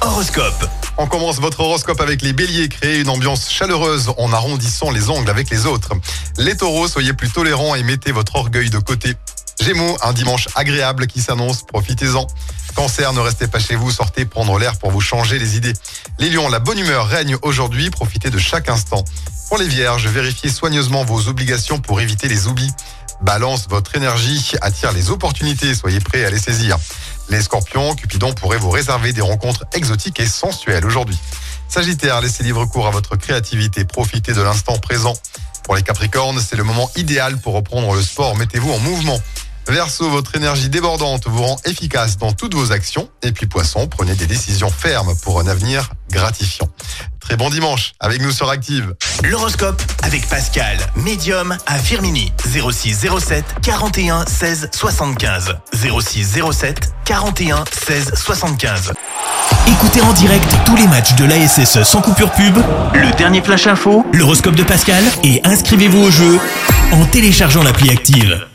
Horoscope. On commence votre horoscope avec les béliers. Créez une ambiance chaleureuse en arrondissant les angles avec les autres. Les taureaux, soyez plus tolérants et mettez votre orgueil de côté. Gémeaux, un dimanche agréable qui s'annonce, profitez-en. Cancer, ne restez pas chez vous, sortez prendre l'air pour vous changer les idées. Les lions, la bonne humeur règne aujourd'hui, profitez de chaque instant. Pour les vierges, vérifiez soigneusement vos obligations pour éviter les oublis. Balance, votre énergie attire les opportunités, soyez prêts à les saisir. Les scorpions, Cupidon pourrait vous réserver des rencontres exotiques et sensuelles aujourd'hui. Sagittaire, laissez libre cours à votre créativité, profitez de l'instant présent. Pour les capricornes, c'est le moment idéal pour reprendre le sport, mettez-vous en mouvement. Verseau, votre énergie débordante vous rend efficace dans toutes vos actions. Et puis Poisson, prenez des décisions fermes pour un avenir gratifiant. Très bon dimanche avec nous sur Active. L'horoscope avec Pascal, médium à Firmini. 06 07 41 16 75. 06 07 41 16 75. Écoutez en direct tous les matchs de l'ASSE sans coupure pub, le dernier flash info, l'horoscope de Pascal et inscrivez-vous au jeu en téléchargeant l'appli Active.